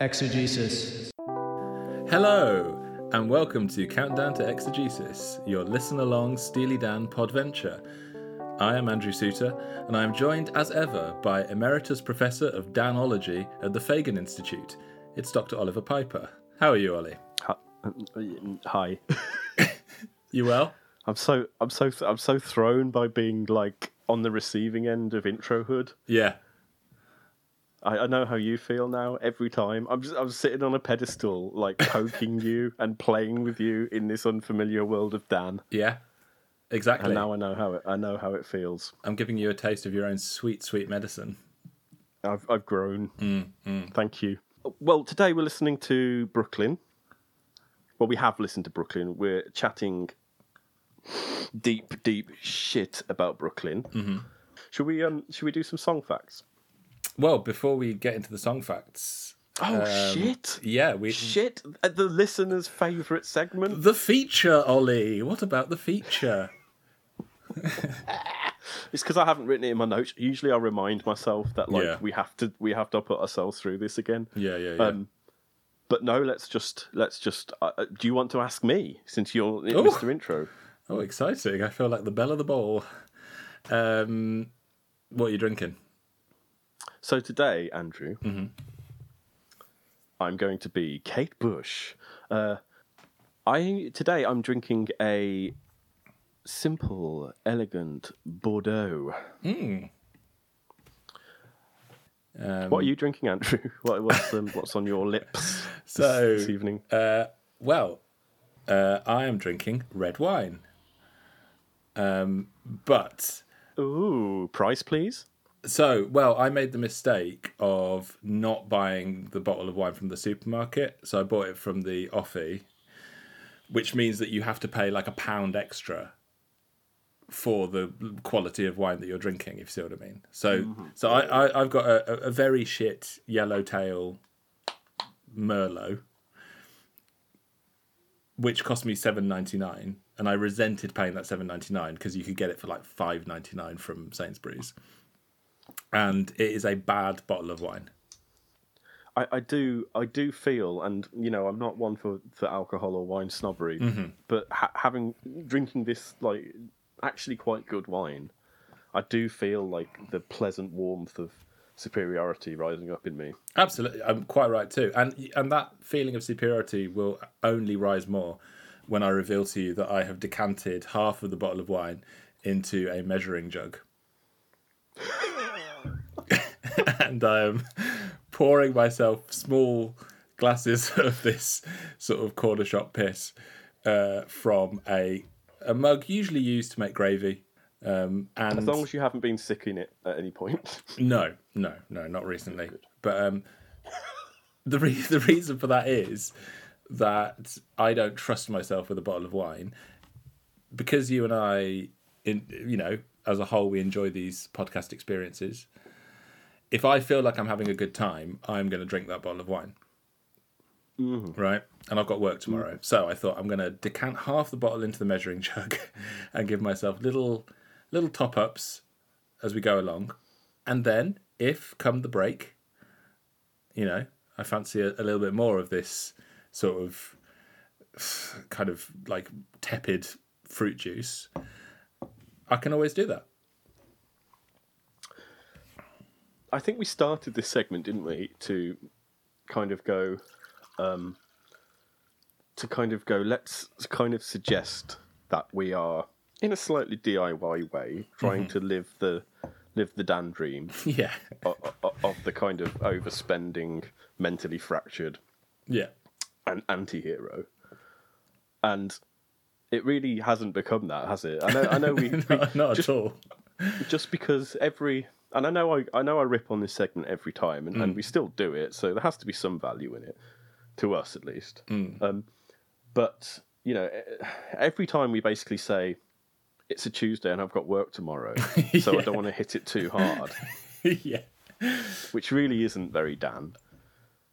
Exegesis. Hello, and welcome to Countdown to Exegesis, your listen along Steely Dan podventure. I am Andrew Suter, and I am joined as ever by Emeritus Professor of Danology at the Fagen Institute. It's Dr. Oliver Piper. How are you, Ollie? Hi. You well? I'm so I'm so I'm so thrown by being like on the receiving end of introhood. Yeah. I, I know how you feel now. Every time I'm just, I'm sitting on a pedestal, like poking you and playing with you in this unfamiliar world of Dan. Yeah. Exactly. And now I know how it I know how it feels. I'm giving you a taste of your own sweet, sweet medicine. I've I've grown. Thank you. Well, today we're listening to Brooklyn. Well, we have listened to Brooklyn. We're chatting deep, deep shit about Brooklyn. Mm-hmm. Should we um should we do some song facts? Well, before we get into the song facts, Oh um, shit! yeah, we Shit! Uh, The listener's favourite segment. the feature, Ollie. What about the feature? It's because I haven't written it in my notes. Usually, I remind myself that like Yeah. we have to we have to put ourselves through this again. Yeah, yeah, yeah. Um, but no, let's just let's just. Uh, uh, do you want to ask me since you're Oh. Mr. Intro? Oh, exciting! I feel like the belle of the ball. Um, what are you drinking? So today, Andrew, Mm-hmm. I'm going to be Kate Bush. Uh, I today I'm drinking a simple, elegant Bordeaux. Um, What are you drinking, Andrew? What, what's um, what's on your lips So, this, this evening? Uh, well, uh, I am drinking red wine. Um, but Ooh, price please. So well, I made the mistake of not buying the bottle of wine from the supermarket, so I bought it from the offie, which means that you have to pay like a pound extra for the quality of wine that you're drinking. If you see what I mean. So, mm-hmm. so I, I I've got a, a- a very shit yellowtail Merlot, which cost me seven ninety nine, and I resented paying that seven ninety nine because you could get it for like five ninety nine from Sainsbury's, and it is a bad bottle of wine. I, I do I do feel, and you know, I'm not one for, for alcohol or wine snobbery, mm-hmm. but ha- having drinking this like actually quite good wine, I do feel like the pleasant warmth of superiority rising up in me. Absolutely, I'm quite right too, and and that feeling of superiority will only rise more when I reveal to you that I have decanted half of the bottle of wine into a measuring jug, and I am pouring myself small glasses of this sort of corner shop piss uh, from a a mug usually used to make gravy. Um, and As long as you haven't been sick in it at any point. no, no, no, not recently. But um, the re- the reason for that is that I don't trust myself with a bottle of wine because you and I, in you know, as a whole, we enjoy these podcast experiences. If I feel like I'm having a good time, I'm going to drink that bottle of wine. Mm. Right, and I've got work tomorrow, mm. so I thought I'm going to decant half the bottle into the measuring jug and give myself little little top ups as we go along. And then, if come the break, you know, I fancy a, a little bit more of this sort of kind of like tepid fruit juice, I can always do that. I think we started this segment, didn't we, to kind of go, um, to kind of go. Let's kind of suggest that we are in a slightly DIY way trying to live the live the Dan dream Yeah, of, of the kind of overspending, mentally fractured yeah, an anti-hero, and it really hasn't become that, has it? I know. I know we, we not, not just, at all. just because every and I know I, I know I rip on this segment every time, and, and we still do it. So there has to be some value in it, to us at least. Um, but you know, every time we basically say it's a Tuesday and I've got work tomorrow, so I don't want to hit it too hard, yeah, which really isn't very Dan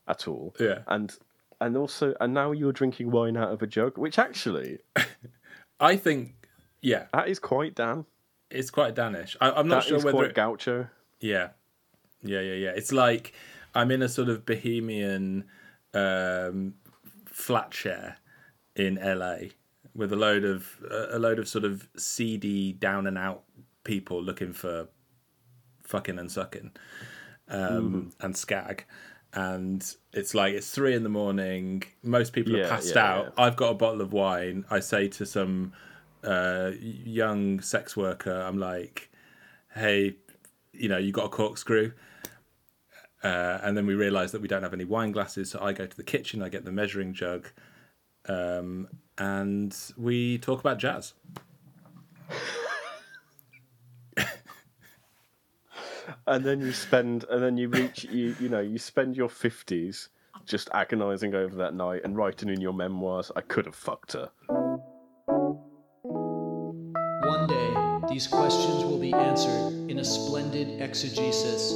at all. Yeah. and and also and now you're drinking wine out of a jug, which actually I think yeah, that is quite Dan. It's quite Danish. I, I'm not That sure is whether quite it- gaucho. Yeah, yeah, yeah, yeah. It's like I'm in a sort of bohemian um, flat share in LA with a load of a load of sort of seedy down and out people looking for fucking and sucking um, and skag. And it's like it's three in the morning. Most people Yeah, are passed yeah, out. I've got a bottle of wine. I say to some uh, young sex worker, I'm like, "Hey, you know, you got a corkscrew?" Uh, and then we realise that we don't have any wine glasses, so I go to the kitchen. I get the measuring jug, um, and we talk about jazz. and then you spend and then you reach you you know you spend your 50s just agonizing over that night and writing in your memoirs i could have fucked her these questions will be answered in a splendid exegesis.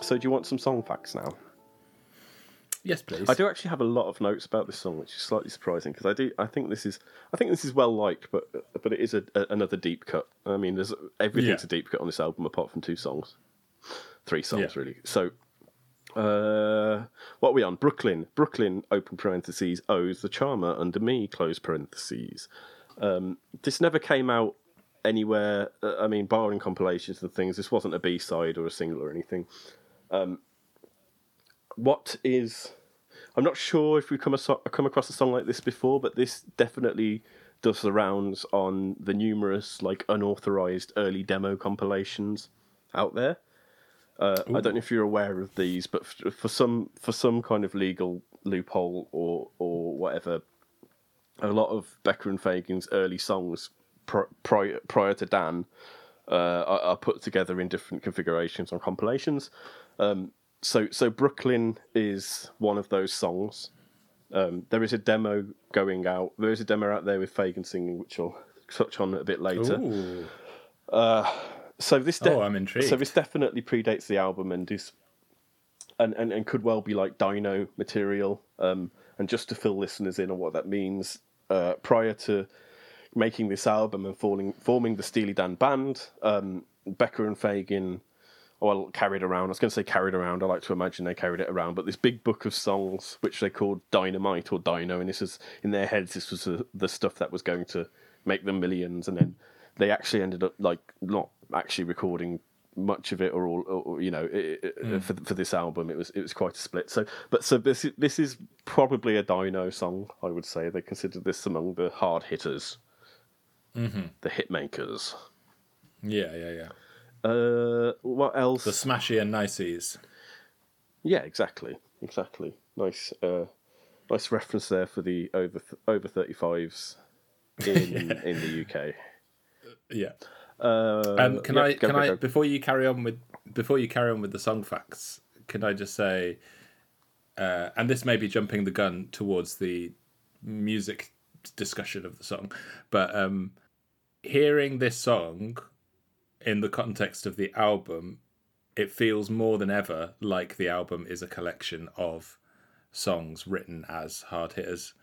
so do you want some song facts now Yes, please. i do actually have a lot of notes about this song which is slightly surprising because i do i think this is i think this is well liked but but it is a, a, another deep cut i mean there's everything's Yeah. a deep cut on this album apart from two songs three songs Yeah. really so uh, what are we on? Brooklyn. Brooklyn, open parentheses, owes the charmer under me, close parentheses. Um, this never came out anywhere. Uh, I mean, barring compilations and things, this wasn't a B side or a single or anything. Um, what is. I'm not sure if we've come, come across a song like this before, but this definitely does the rounds on the numerous, like, unauthorized early demo compilations out there. Uh, I don't know if you're aware of these, but f- for some for some kind of legal loophole or or whatever, a lot of Becker and Fagen's early songs pr- prior prior to Dan uh, are, are put together in different configurations on compilations. Um, so so Brooklyn is one of those songs. Um, there is a demo going out. There is a demo out there with Fagen singing, which I'll touch on a bit later. Ooh. So this de- Oh, I'm intrigued. So this definitely predates the album and is and, and, and could well be like Dino material. Um, and just to fill listeners in on what that means, uh, prior to making this album and forming forming the Steely Dan band, um, Becker and Fagen, well, carried around. I was going to say carried around. I like to imagine they carried it around, but this big book of songs, which they called Dynamite or Dino, and this is in their heads. This was the, the stuff that was going to make them millions, and then they actually ended up like not actually recording much of it or all or, you know it, it, for for this album it was it was quite a split. So but so this is, this is probably a dino song i would say. They consider this among the hard hitters. The hit makers. Yeah, yeah, yeah. uh what else? The Smashie and Niceys. yeah exactly. Exactly. Nice uh nice reference there for the over over 35s in in the uk Yeah. Uh Um, can yeah, I go, can go, I go. before you carry on with before you carry on with the song facts? Can I just say, uh, and this may be jumping the gun towards the music discussion of the song, but um, hearing this song in the context of the album, it feels more than ever like the album is a collection of songs written as hard hitters.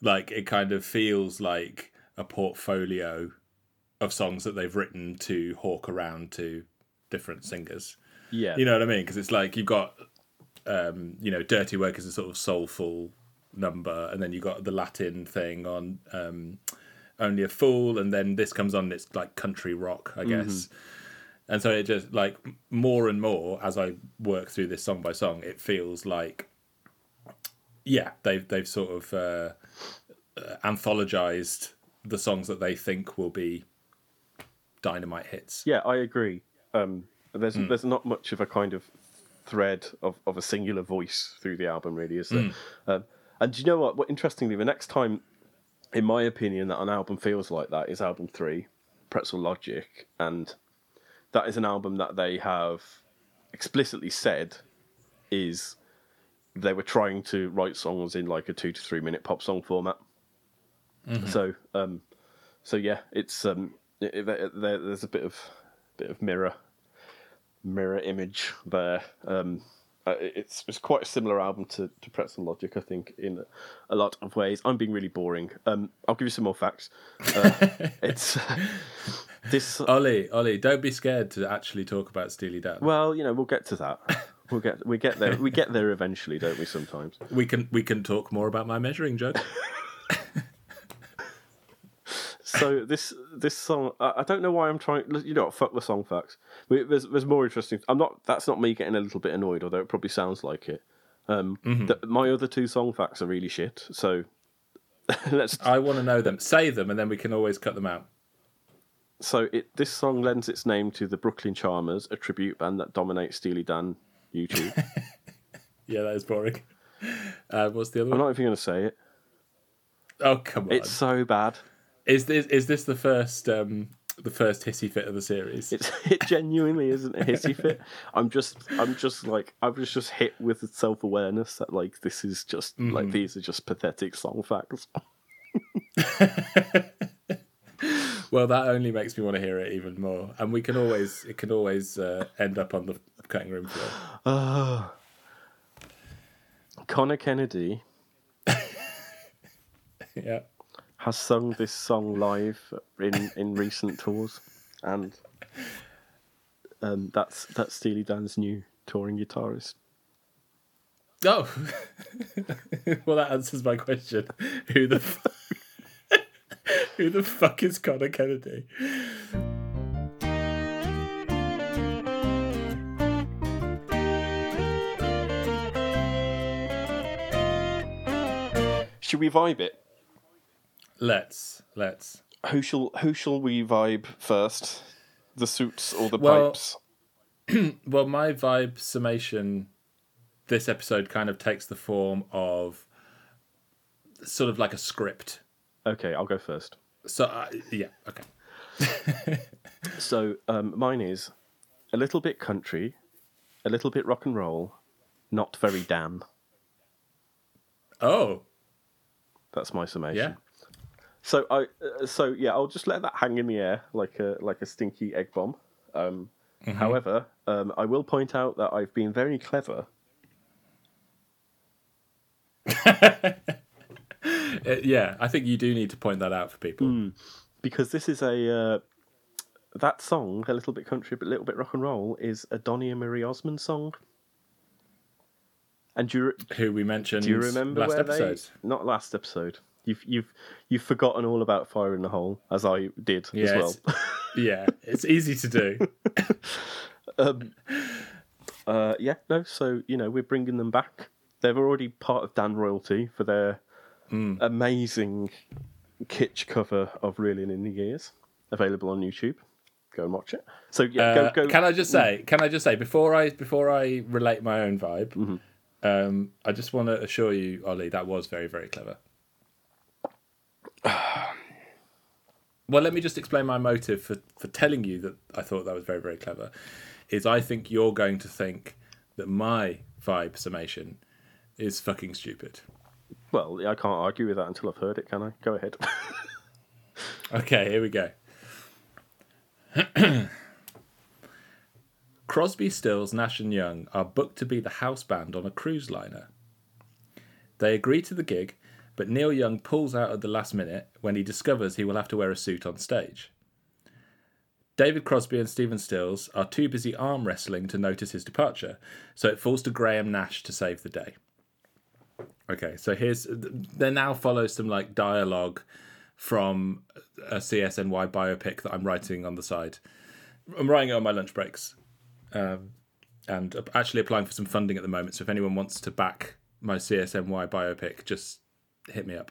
Like it kind of feels like a portfolio of songs that they've written to hawk around to different singers. yeah You know what I mean? Because it's like you've got, um, you know, Dirty Work is a sort of soulful number, and then you got the Latin thing on um, Only a Fool, and then this comes on, and it's like country rock, I guess. And so it just like more and more as I work through this song by song, it feels like, yeah, they've they've sort of uh, uh, anthologized the songs that they think will be dynamite hits. Yeah, I agree. Um, there's Hmm. there's not much of a kind of thread of, of a singular voice through the album, really, is there? Um, and do you know what? What interestingly, the next time, in my opinion, that an album feels like that is album three, Pretzel Logic, and that is an album that they have explicitly said is they were trying to write songs in like a two to three minute pop song format. So, um, so yeah, it's um, it, it- there, there- there's a bit of bit of mirror mirror image there. Um, uh, it's it's quite a similar album to, to Pretzel Logic, I think, in a lot of ways. I'm being really boring. Um, I'll give you some more facts. Uh, it's this Ollie, Ollie, don't be scared to actually talk about Steely Dan. well, you know, we'll get to that. We'll get we get there. We get there eventually, don't we? Sometimes. we can we can talk more about my measuring jug. So this this song, I, I don't know why I'm trying. You know, what, fuck the song facts. We- There's there's more interesting. I'm not. That's not me getting a little bit annoyed, although it probably sounds like it. Um, the, my other two song facts are really shit. So let's. I want to know them. Say them, and then we can always cut them out. So it this song lends its name to the Brooklyn Charmers, a tribute band that dominates Steely Dan YouTube. Yeah, that is boring. Uh, what's the other I'm one? not even going to say it. Oh come on! It's so bad. Is this is this the first um the first hissy fit of the series? It's it genuinely isn't a hissy fit. I'm just I'm just like I was just hit with self awareness that like this is just like these are just pathetic song facts. Well, that only makes me want to hear it even more. And we can always it can always uh, end up on the cutting room floor. Connor Kennedy Yeah. Has sung this song live in in recent tours, and um, that's that's Steely Dan's new touring guitarist. Oh, well, that answers my question. Who the who the fuck is Connor Kennedy? Should we vibe it? Let's let's. Who shall who shall we vibe first? The suits or the Well- pipes? Well, my vibe summation this episode kind of takes the form of sort of like a script. Okay, I'll go first. So uh, yeah, okay. So um, mine is a little bit country, a little bit rock and roll, not very damn. Oh, That's my summation. So I uh, so yeah, I'll just let that hang in the air like a like a stinky egg bomb. Um, However, um, I will point out that I've been very clever. Uh, yeah, I think you do need to point that out for people. because this is a uh, that song, a little bit country, but a little bit rock and roll, is a Donny and Marie Osmond song. And do you, Who we mentioned do you remember last where episode. they? Not last episode. You've you've you've forgotten all about Fire in the Hole, as I did as well. it's- yeah, it's easy to do. Uh, yeah, no. So you know, we're bringing them back. They're already part of Dan royalty for their Hmm. amazing kitsch cover of "Reeling in the Years," available on YouTube. Go and watch it. So yeah, Uh, go go. Can I just say? Can I just say before I before I relate my own vibe? Mm-hmm. Um, I just want to assure you, Ollie, that was very very clever. Well, let me just explain my motive for for telling you that I thought that was very very clever. Is I think you're going to think that my vibe summation is fucking stupid. Well, I can't argue with that until I've heard it. Can I? Go ahead. Okay, here we go. Crosby, Stills, Nash and Young are booked to be the house band on a cruise liner. They agree to the gig, but Neil Young pulls out at the last minute when he discovers he will have to wear a suit on stage. David Crosby and Stephen Stills are too busy arm wrestling to notice his departure, so it falls to Graham Nash to save the day. Okay, so here's there now follows some like dialogue from a CSNY biopic that I'm writing on the side. I'm writing it on my lunch breaks, um, and actually applying for some funding at the moment. So if anyone wants to back my CSNY biopic, just hit me up.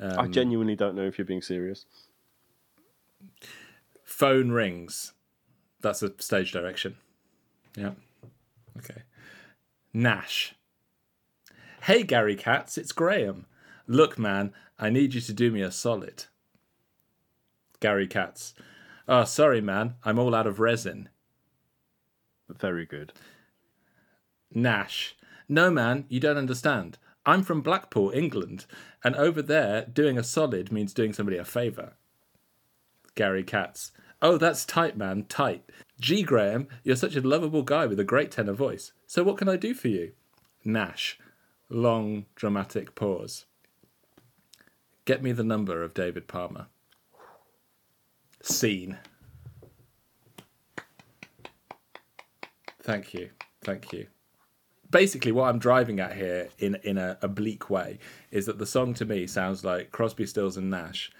I um, genuinely don't know if you're being serious. Phone rings. That's a stage direction. Yeah. Okay. Nash. Hey, Gary Katz, it's Graham. Look, man, I need you to do me a solid. Gary Katz. Oh, sorry, man, I'm all out of resin. Very good. Nash. No, man, you don't understand. I'm from Blackpool, England, and over there, doing a solid means doing somebody a favour. Gary Katz. Oh, that's tight, man, tight. G. Graham, you're such a lovable guy with a great tenor voice. So, what can I do for you? Nash. Long, dramatic pause. Get me the number of David Palmer. Scene. Thank you. Thank you. Basically, what I'm driving at here in, in a oblique way is that the song to me sounds like Crosby, Stills, and Nash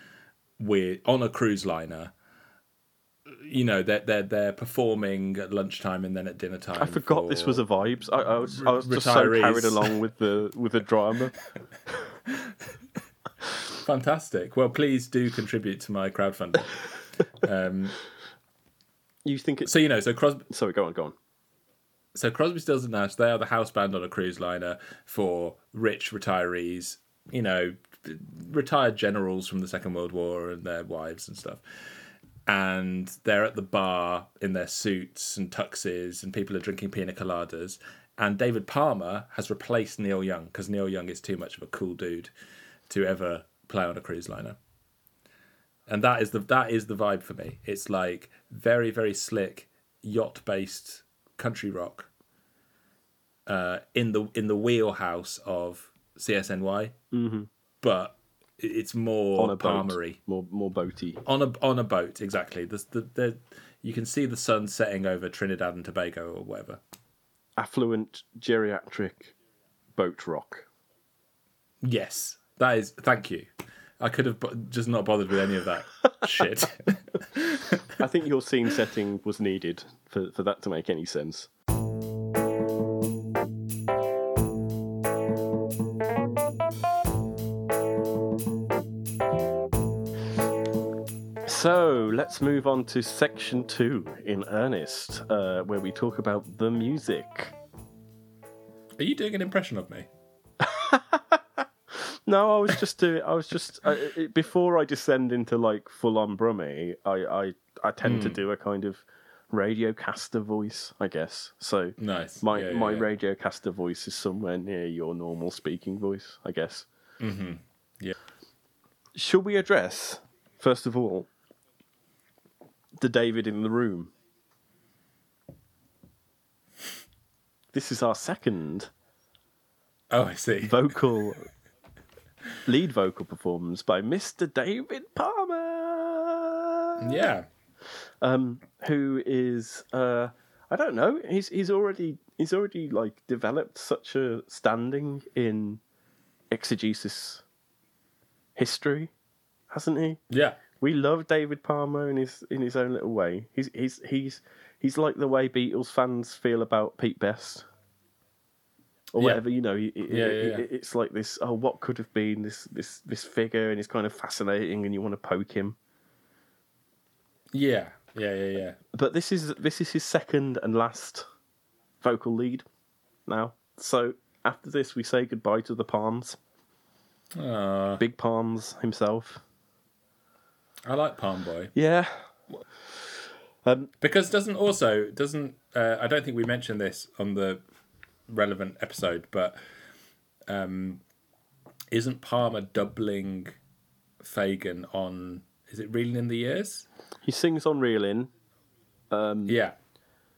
with on a cruise liner. You know, they're, they're, they're performing at lunchtime and then at dinner time. I forgot this was a vibes. I, I was I was just so carried along with the with the drama. Fantastic. Well, please do contribute to my crowdfunding. um, You think it's so, you know, so Crosby, sorry? Go on, go on. So Crosby, Stills and Nash, they are the house band on a cruise liner for rich retirees, you know, retired generals from the Second World War and their wives and stuff. And they're at the bar in their suits and tuxes, and people are drinking pina coladas. And David Palmer has replaced Neil Young because Neil Young is too much of a cool dude to ever play on a cruise liner. And that is the that is the vibe for me. It's like very very slick yacht based country rock uh, in the in the wheelhouse of CSNY, mm-hmm. but it's more On a boat, palmery more more boaty. on a on a boat. Exactly. The, the, the, you can see the sun setting over Trinidad and Tobago or whatever. affluent geriatric boat rock. Yes, that is. Thank you. I could have just not bothered with any of that shit. I think your scene setting was needed for, for that to make any sense. So let's move on to section two in earnest, uh, where we talk about the music. Are you doing an impression of me? No, I was just doing. I was just I, it, before I descend into like full on Brummy. I I, I tend to do a kind of radiocaster voice, I guess. So Nice. my Yeah, yeah, my yeah. radiocaster voice is somewhere near your normal speaking voice, I guess. Mm-hmm. Yeah. Should we address first of all the David in the room? This is our second Oh, I see. vocal lead vocal performance by Mr. David Palmer. Yeah. Um, who is uh I don't know, he's he's already he's already like developed such a standing in exegesis history, hasn't he? Yeah. We love David Palmer in his in his own little way. He's he's he's he's like the way Beatles fans feel about Pete Best. Or Yeah. whatever, you know, he- Yeah, he- yeah. it's like this. Oh, what could have been this this this figure, and it's kind of fascinating, and you want to poke him. Yeah. Yeah. Yeah. Yeah. But this is this is his second and last vocal lead now. So after this, we say goodbye to the Palms, Uh, Big Palms himself. I like Palm Boy Yeah, because doesn't also doesn't uh, I don't think we mentioned this on the relevant episode, but um, isn't Palmer doubling Fagen on? Is it reeling in the years? he sings on Reelin. Um, yeah,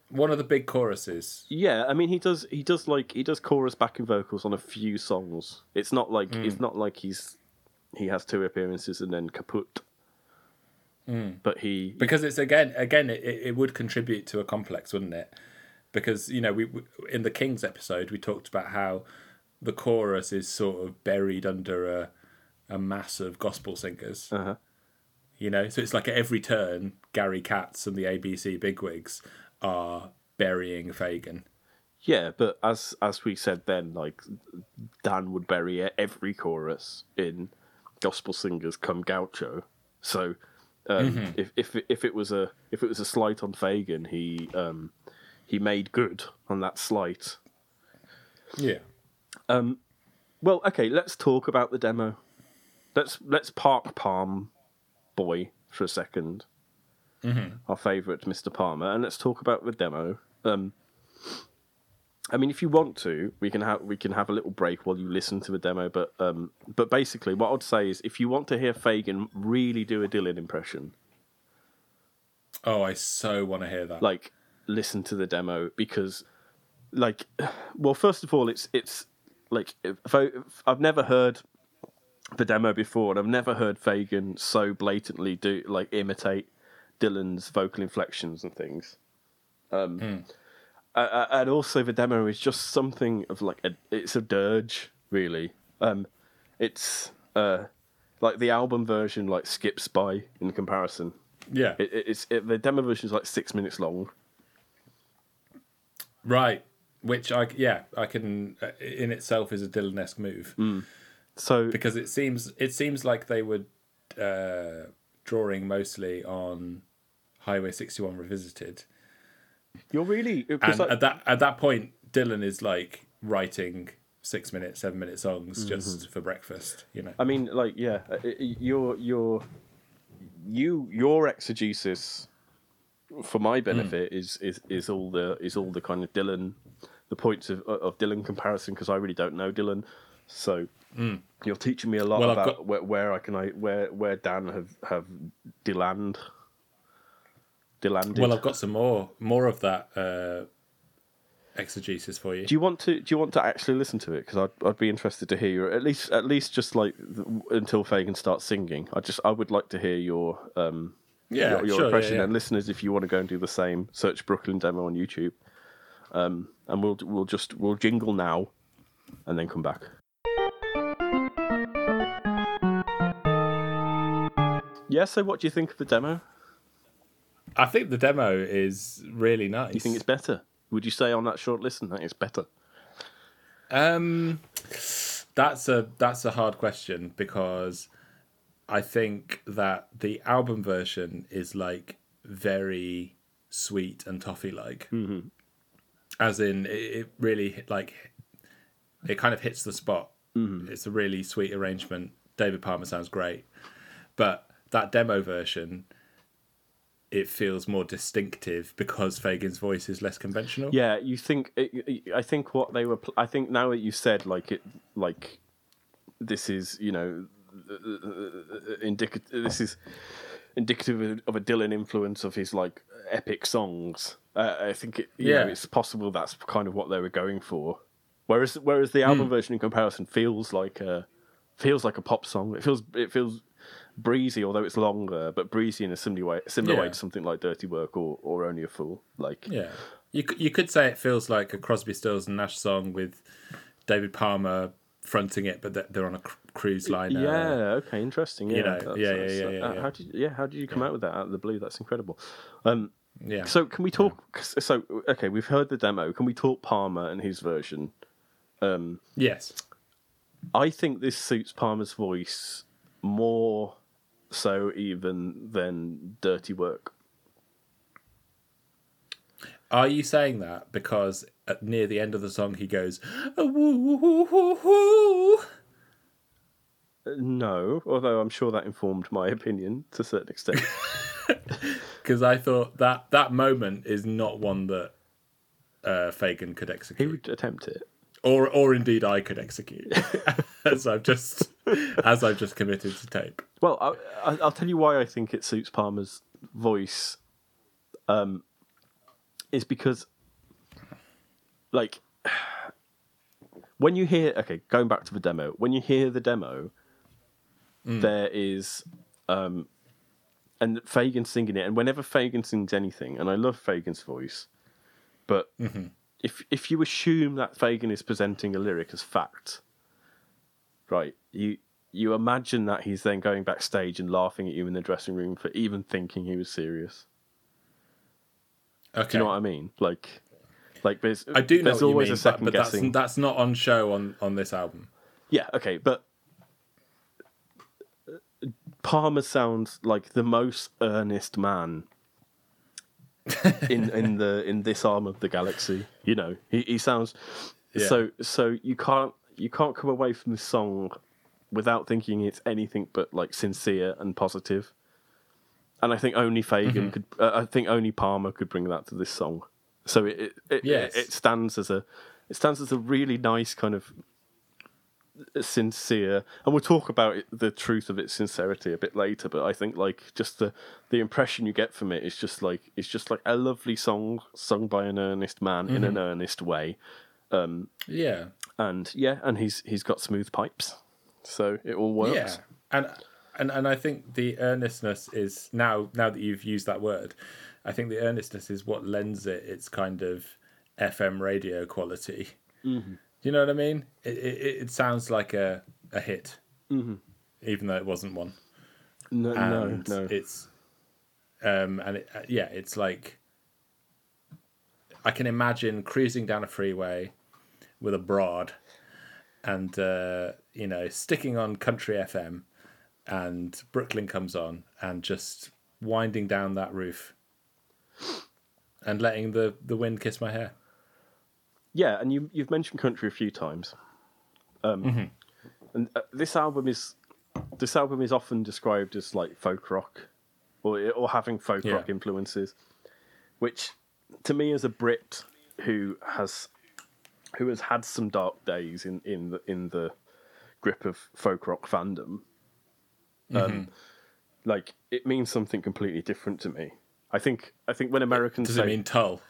one of the big choruses. Yeah, I mean he does he does like he does chorus backing vocals on a few songs. It's not like hmm. it's not like he's he has two appearances and then kaput. Hmm. But he because it's again again it it would contribute to a complex wouldn't it because you know we we- in the kings episode we talked about how the chorus is sort of buried under a a mass of gospel singers Uh-huh. you know so it's like at every turn gary katz and the abc bigwigs are burying fagen Yeah, but as as we said then, like Dan would bury every chorus in gospel singers come gaucho. So um, if if if it was a if it was a slight on Fagen, he um, he made good on that slight. yeah Well, okay, let's talk about the demo. Let's let's park Palm Boy for a 2nd Our favourite, Mr. Palmer, and let's talk about the demo. Um, I mean, if you want to, we can have we can have a little break while you listen to the demo. But um, but basically, what I'd say is, if you want to hear Fagen really do a Dylan impression, oh i so want to hear that like listen to the demo because like well first of all it's it's like if I, if I've never heard the demo before and I've never heard Fagen so blatantly do like imitate Dylan's vocal inflections and things um uh, uh, and also the demo is just something of like a, it's a dirge, really. Um, it's uh, like the album version like skips by in comparison. Yeah. It, it's it, the demo version is like six minutes long. Right. Which I yeah I can uh, in itself is a Dylan-esque move So because it seems it seems like they were uh, drawing mostly on Highway 61 Revisited, you're really and like, at that at that point Dylan is like writing six minute, seven minute songs Mm-hmm. just for breakfast. You know. I mean, like, yeah, uh, uh, your your you your exegesis for my benefit is is is all the is all the kind of Dylan, the points of of Dylan comparison because I really don't know Dylan, so you're teaching me a lot Well, about got- where, where I can I where where Dan have have Dylan. Dylanded. Well, I've got some more more of that uh, exegesis for you. Do you want to? Do you want to actually listen to it? Because I'd, I'd be interested to hear your at least at least just like until Fagen starts singing. I just I would like to hear your um Yeah, your, your sure, impression yeah. and listeners if you want to go and do the same. Search Brooklyn demo on YouTube, um and we'll we'll just we'll jingle now, and then come back. Yeah. So what do you think of the demo? I think the demo is really nice. You think it's better? Would you say on that short listen that it's better? Um, that's a that's a hard question because I think that the album version is like very sweet and toffee like, mm-hmm. as in it, it really like it kind of hits the spot. Mm-hmm. It's a really sweet arrangement. David Palmer sounds great, but that demo version. It feels more distinctive because Fagen's voice is less conventional. Yeah, you think? I think what they were. I think now that you said like it, like this is you know indicative. This is indicative of a Dylan influence of his like epic songs. Uh, I think it, you know, Yeah. it's possible that's kind of what they were going for. Whereas whereas the album version in comparison feels like a feels like a pop song. It feels it feels breezy, although it's longer, but breezy in a similar way, similar way to something like Dirty Work or, or Only a Fool. Like Yeah, you you could say it feels like a Crosby, Stills and Nash song with David Palmer fronting it, but they're- they're on a cruise liner. Yeah. Okay. Interesting. Yeah. You know, That's- yeah, yeah, that's- yeah, uh, yeah. How did you, yeah? How did you come out with that out of the blue? That's incredible. Um, yeah. so can we talk? So okay, we've heard the demo. Can we talk Palmer and his version? yes, I think this suits Palmer's voice more so even than Dirty Work. are you saying that because at near the end of the song he goes, "Oh, woo, woo, woo, woo, woo." Uh, No, although I'm sure that informed my opinion to a certain extent. because I thought that that moment is not one that uh, Fagen could execute. he would attempt it. or or indeed I could execute, as I've just as I've just committed to tape. Well, I, I, I'll tell you why I think it suits Palmer's voice. Um, is because, like, when you hear okay, going back to the demo, when you hear the demo, there is, um, and Fagen singing it, and whenever Fagen sings anything, and I love Fagen's voice, but if if you assume that Fagen is presenting a lyric as fact, right? You you imagine that he's then going backstage and laughing at you in the dressing room for even thinking he was serious. Okay, Do you know what I mean? Like, like there's I do know there's always mean, a second but, but that's that's not on show on on this album. Yeah, okay, but Palmer sounds like the most earnest man in in the in this arm of the galaxy. You know, he he sounds Yeah. so so you can't you can't come away from this song without thinking it's anything but like sincere and positive. And I think only Fagen could. Uh, I think only Palmer could bring that to this song. So it it, it, Yes. it stands as a it stands as a really nice kind of sincere and we'll talk about it, the truth of its sincerity a bit later but i think like just the the impression you get from it is just like it's just like a lovely song sung by an earnest man in an earnest way. Yeah, and yeah and he's he's got smooth pipes so it all works. Yeah, and and and I think the earnestness is now now that you've used that word, I think the earnestness is what lends it its kind of FM radio quality. Mm-hmm. You know what I mean? It it, it sounds like a a hit, mm-hmm. even though it wasn't one. No, and no, no. It's um and it, yeah, it's like I can imagine cruising down a freeway with a broad and uh, you know sticking on country FM and Brooklyn comes on and just winding down that roof and letting the, the wind kiss my hair. Yeah, and you you've mentioned country a few times, um, Mm-hmm. and uh, this album is this album is often described as like folk rock, or or having folk Yeah. rock influences, which to me as a Brit who has who has had some dark days in in the in the grip of folk rock fandom, Mm-hmm. um, like it means something completely different to me. I think I think when Americans Does say it mean Tull?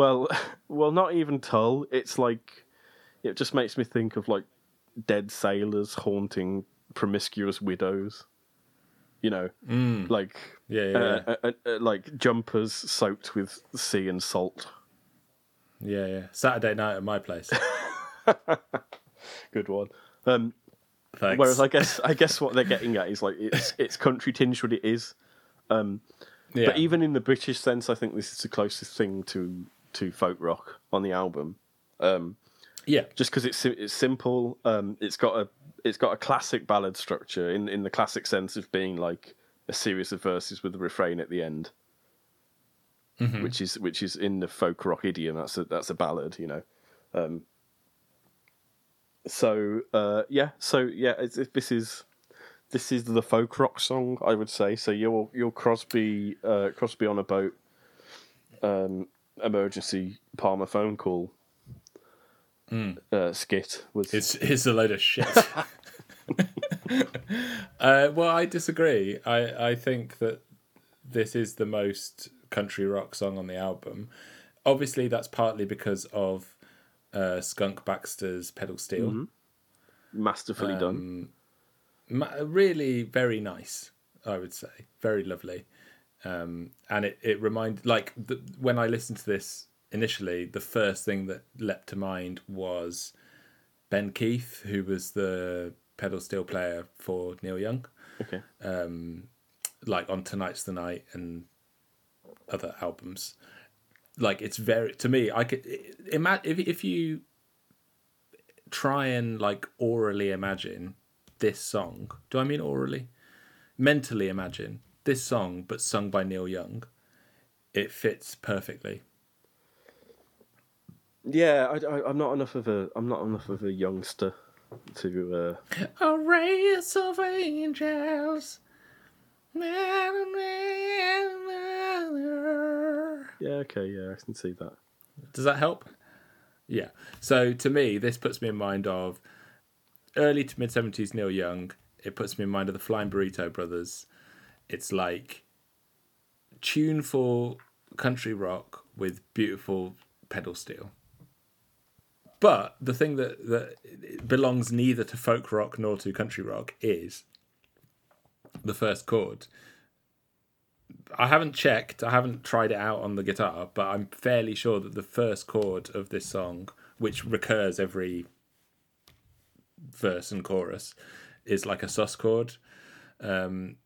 Well, well, not even Tull. It's like it just makes me think of like dead sailors haunting promiscuous widows. You know, like Yeah, yeah, uh, uh, uh, uh, like jumpers soaked with sea and salt. Yeah, yeah. Saturday night at my place. Good one. Um, Thanks. whereas I guess I guess what they're getting at is like it's it's country tinged what it is. yeah. But even in the British sense, I think this is the closest thing to to folk rock on the album. Um, yeah, just because it's it's simple. Um, it's got a it's got a classic ballad structure in in the classic sense of being like a series of verses with a refrain at the end, which is which is in the folk rock idiom. That's a that's a ballad, you know. Um, so uh, yeah, so yeah, it's, it, this is this is the folk rock song, I would say. So your your Crosby uh, Crosby on a boat um, emergency Palmer phone call uh, skit was it's it's a load of shit. uh, well, I disagree. I I think that this is the most country rock song on the album. Obviously, that's partly because of uh, Skunk Baxter's pedal steel. masterfully Um, done. Ma- really very nice i would say very lovely um and it it reminded like the, when i listened to this initially the first thing that leapt to mind was ben keith who was the pedal steel player for neil young. Okay. like on tonight's the night and other albums. Like it's very to me i could imagine if, if you try and like orally imagine this song do i mean orally? Mentally imagine this song but sung by neil young it fits perfectly Yeah, I, I, I'm not enough of a I'm not enough of a youngster to. Uh, a race of angels yeah, okay, yeah, I can see that. Does that help? Yeah. So to me, this puts me in mind of early to mid seventies Neil Young. It puts me in mind of the Flying Burrito Brothers. It's like tuneful country rock with beautiful pedal steel. But the thing that, that belongs neither to folk rock nor to country rock is the first chord. I haven't checked, I haven't tried it out on the guitar, but I'm fairly sure that the first chord of this song, which recurs every verse and chorus, is like a sus chord, um,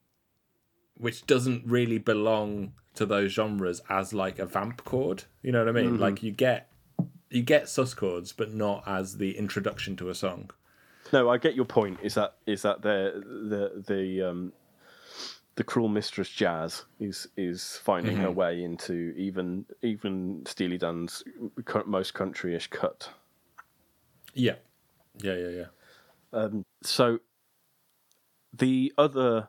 which doesn't really belong to those genres as like a vamp chord. You know what I mean? Mm-hmm. Like you get you get sus chords, but not as the introduction to a song. No, I get your point. Is that is that the the the um the cruel mistress jazz is is finding her mm-hmm. way into even even Steely Dan's most countryish cut. Yeah, yeah, yeah, yeah. Um, so the other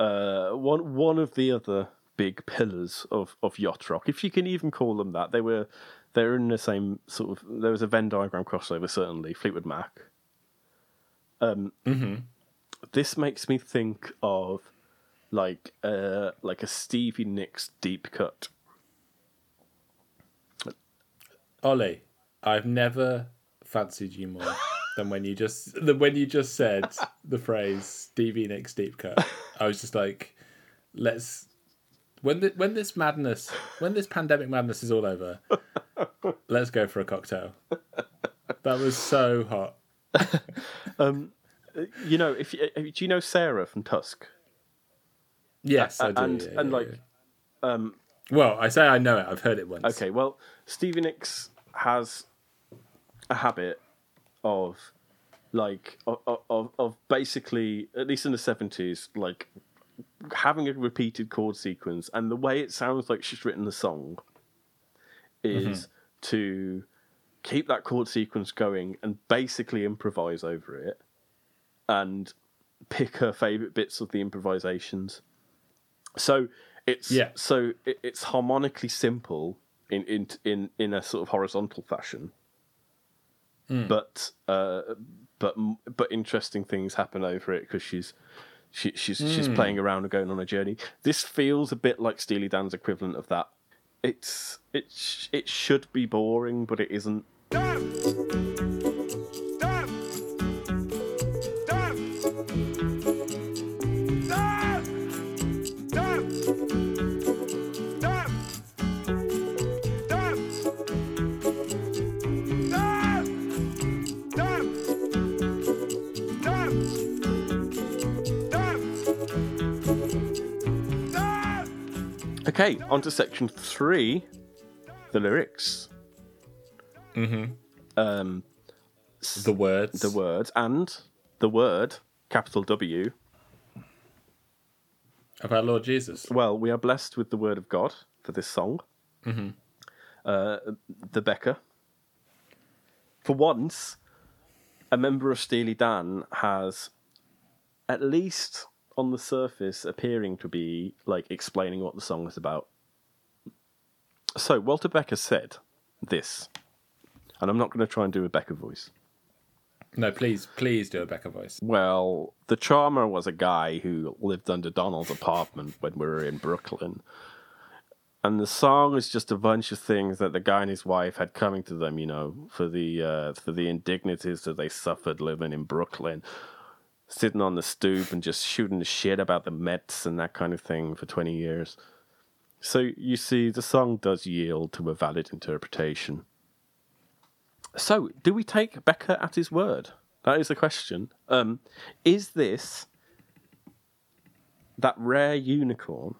uh one one of the other big pillars of of yacht rock, if you can even call them that, they were they were in the same sort of there was a Venn diagram crossover certainly Fleetwood Mac. Um, This makes me think of like uh like a Stevie Nicks deep cut. Ollie, I've never fancied you more than when you just than when you just said the phrase Stevie Nicks deep cut. I was just like, let's When the, when this madness, when this pandemic madness is all over, let's go for a cocktail. That was so hot. um, You know, if you, do you know Sara from Tusk? Yes, I do. and yeah, and yeah, like, yeah. Um, well, I say I know it. I've heard it once. okay, well, Stevie Nicks has a habit of like of, of of basically at least in the seventies like having a repeated chord sequence and the way it sounds like she's written the song is to keep that chord sequence going and basically improvise over it and pick her favorite bits of the improvisations. So it's Yeah. so it, it's harmonically simple in in in in a sort of horizontal fashion. But uh but but interesting things happen over it because she's she, she's she's hmm. playing around and going on a journey. This feels a bit like Steely Dan's equivalent of that. It's it sh- it should be boring, but it isn't. Stop! Okay, on to section three, the lyrics. Mm-hmm. Um, The words. the words and the word capital W. of our Lord Jesus. Well, we are blessed with the word of God for this song. Mm-hmm. Uh, the Becker. For once, a member of Steely Dan has, at least on the surface, appearing to be like explaining what the song is about. So Walter Becker said this, and I'm not going to try and do a Becker voice. No, please, please do a Becker voice. Well, the charmer was a guy who lived under Donald's apartment when we were in Brooklyn. And the song is just a bunch of things that the guy and his wife had coming to them, you know, for the uh, for the indignities that they suffered living in Brooklyn, sitting on the stoop and just shooting the shit about the Mets and that kind of thing for twenty years. So you see, the song does yield to a valid interpretation. So, do we take Becker at his word? That is the question. Um, is this that rare unicorn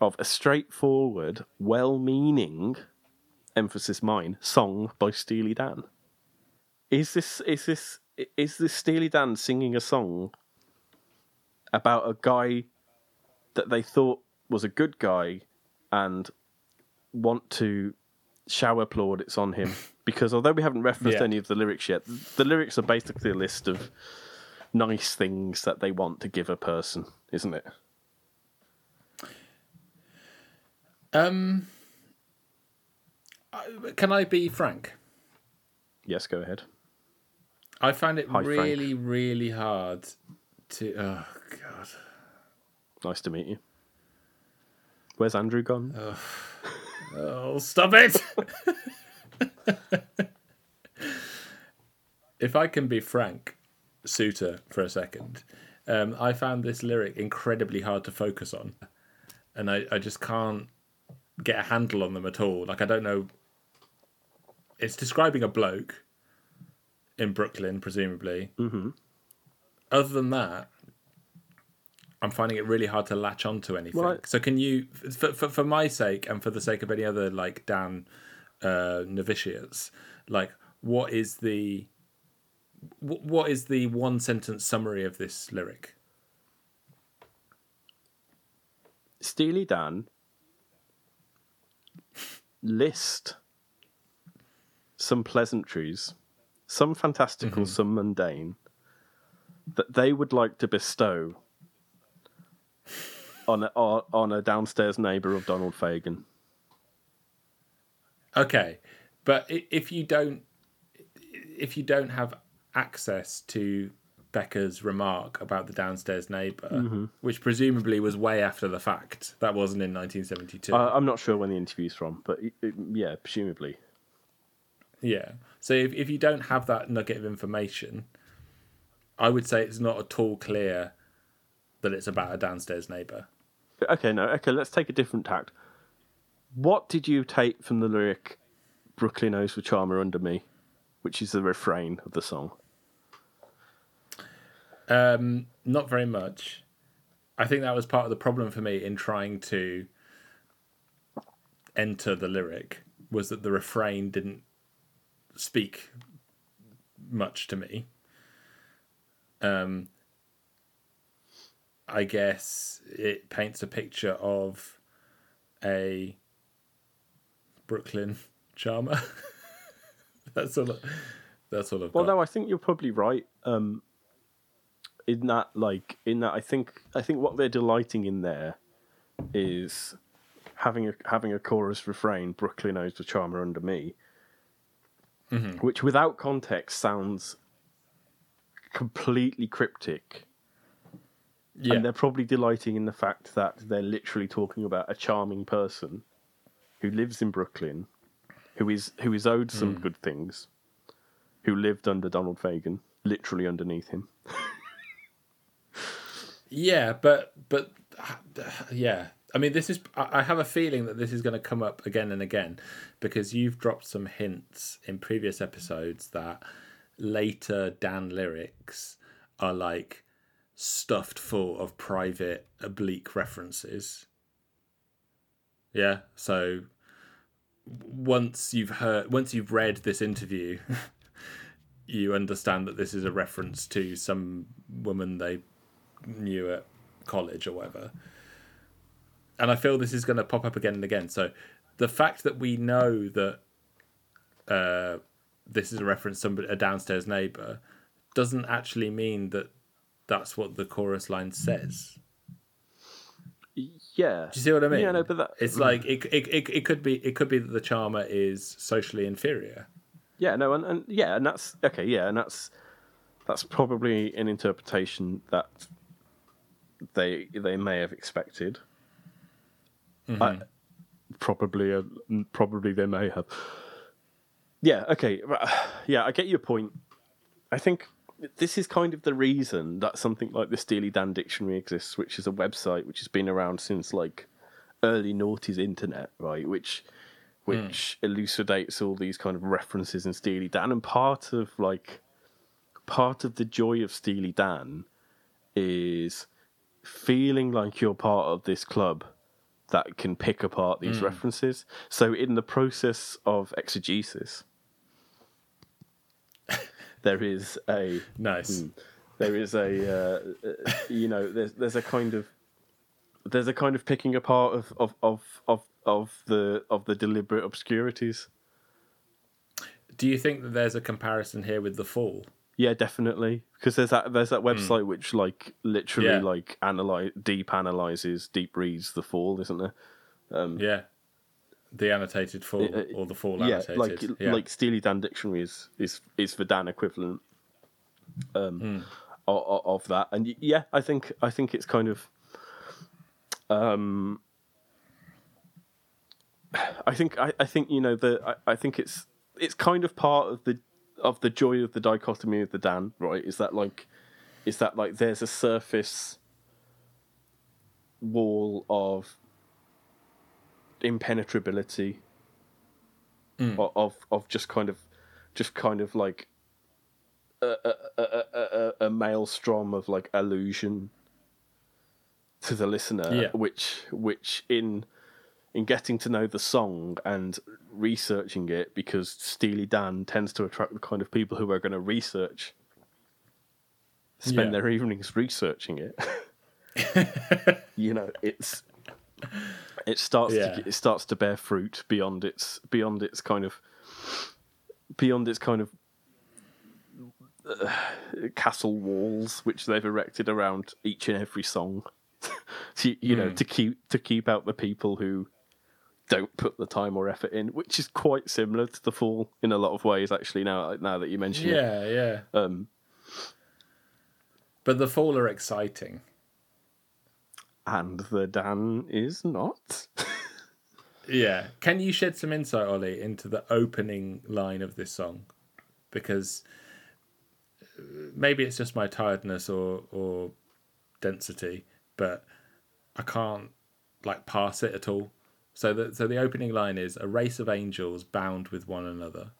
of a straightforward, well-meaning, emphasis mine, song by Steely Dan? Is this is this is this Steely Dan singing a song about a guy that they thought was a good guy and want to shower plaudits on him because although we haven't referenced Yeah. any of the lyrics yet, the lyrics are basically a list of nice things that they want to give a person, isn't it? Um, can I be frank? Yes, go ahead. I found it Hi, Frank. really, really hard to. Oh God. Nice to meet you. Where's Andrew gone? Oh, stop it! if I can be frank, Suter, for a second, um, I found this lyric incredibly hard to focus on, and I, I just can't get a handle on them at all. Like I don't know. It's describing a bloke in Brooklyn, presumably. Mm-hmm. Other than that, I'm finding it really hard to latch onto anything. Well, I- so can you, for, for for my sake and for the sake of any other like Dan uh, novitiates, like what is the what is the one sentence summary of this lyric? Steely Dan list some pleasantries, some fantastical, some mundane, that they would like to bestow on a, on a downstairs neighbour of Donald Fagen. Okay, but if you don't, if you don't have access to Becker's remark about the downstairs neighbor, Mm-hmm. which presumably was way after the fact, that wasn't in 1972. Uh, I'm not sure when the interview's from, but it, it- yeah, presumably. yeah. So if if you don't have that nugget of information, I would say it's not at all clear that it's about a downstairs neighbor. okay, no, okay, let's take a different tact. What did you take from the lyric Brooklyn knows the charmer under me, which is the refrain of the song? Um, not very much. I think that was part of the problem for me in trying to enter the lyric was that the refrain didn't speak much to me. Um, I guess it paints a picture of a Brooklyn charmer. that's all. That's all I've Well, got. no, I think you're probably right. Um, in that, like, in that, I think, I think what they're delighting in there is having a having a chorus refrain. Brooklyn knows the charmer under me, which without context sounds completely cryptic. yeah. And they're probably delighting in the fact that they're literally talking about a charming person who lives in Brooklyn, who is who is owed some Hmm. good things, who lived under Donald Fagen, literally underneath him. Yeah, but but yeah, I mean, this is. I have a feeling that this is going to come up again and again because you've dropped some hints in previous episodes that later Dan lyrics are like stuffed full of private oblique references. Yeah, so once you've heard, once you've read this interview, you understand that this is a reference to some woman they knew at college or whatever. And I feel this is going to pop up again and again. So the fact that we know that uh, this is a reference to somebody, a downstairs neighbor doesn't actually mean that that's what the chorus line says. Yeah. Do you see what I mean? Yeah, no, but that, it's like it, it, it, it could be it could be that the charmer is socially inferior. yeah, no, and, and yeah, and that's okay, yeah, and that's that's probably an interpretation that they they may have expected. I- probably, uh, probably they may have. Yeah. Okay. Yeah, I get your point. I think this is kind of the reason that something like the Steely Dan Dictionary exists, which is a website which has been around since like early noughties internet, right? Which which elucidates all these kind of references in Steely Dan, and part of like part of the joy of Steely Dan is feeling like you're part of this club that can pick apart these references. So in the process of exegesis, there is a Nice. there is a uh, uh, you know there's there's a kind of there's a kind of picking apart of of of of, of the of the deliberate obscurities. Do you think that there's a comparison here with the Fall? Yeah, definitely. Because there's that there's that website which like literally Yeah. like analyze deep analyzes, deep reads the fall, isn't there? Yeah, the annotated Fall Uh, or the Fall yeah, annotated. like yeah. like Steely Dan dictionary is is is the Dan equivalent um Hmm. of, of that. And yeah, I think I think it's kind of um I think I, I think you know the I, I think it's it's kind of part of the of the joy of the dichotomy of the Dan, right? Is that like is that like there's a surface wall of impenetrability hmm. o- of of just kind of just kind of like a, a, a, a, a- a maelstrom of like illusion to the listener Yeah. which which in in getting to know the song and researching it because Steely Dan tends to attract the kind of people who are going to research spend Yeah. their evenings researching it you know it's it starts Yeah. to it starts to bear fruit beyond its beyond its kind of beyond its kind of uh, castle walls which they've erected around each and every song to, you know to keep to keep out the people who don't put the time or effort in which is quite similar to the fall in a lot of ways actually now now that you mention it yeah, yeah. um But the Fall are exciting. and the Dan is not Yeah. Can you shed some insight, Ollie, into the opening line of this song? Because uh, maybe it's just my tiredness or or density, but I can't like pass it at all. So the so the opening line is a race of angels bound with one another.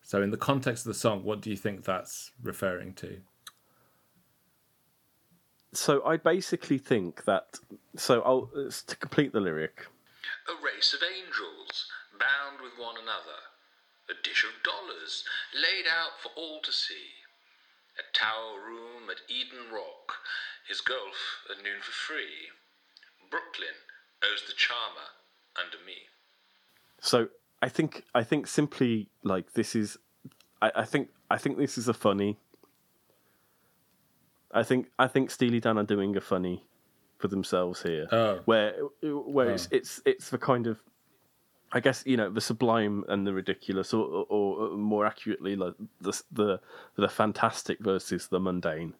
So in the context of the song, what do you think that's referring to? So I basically think that. So I'll to complete the lyric. A race of angels bound with one another. A dish of dollars laid out for all to see. A tower room at Eden Rock. His golf at noon for free. Brooklyn owes the charmer under me. So I think I think simply like this is. I, I think I think this is a funny. I think I think Steely Dan are doing a funny for themselves here, Oh. where where it's oh. it's it's the kind of, I guess you know the sublime and the ridiculous, or, or, or more accurately, like the the the fantastic versus the mundane.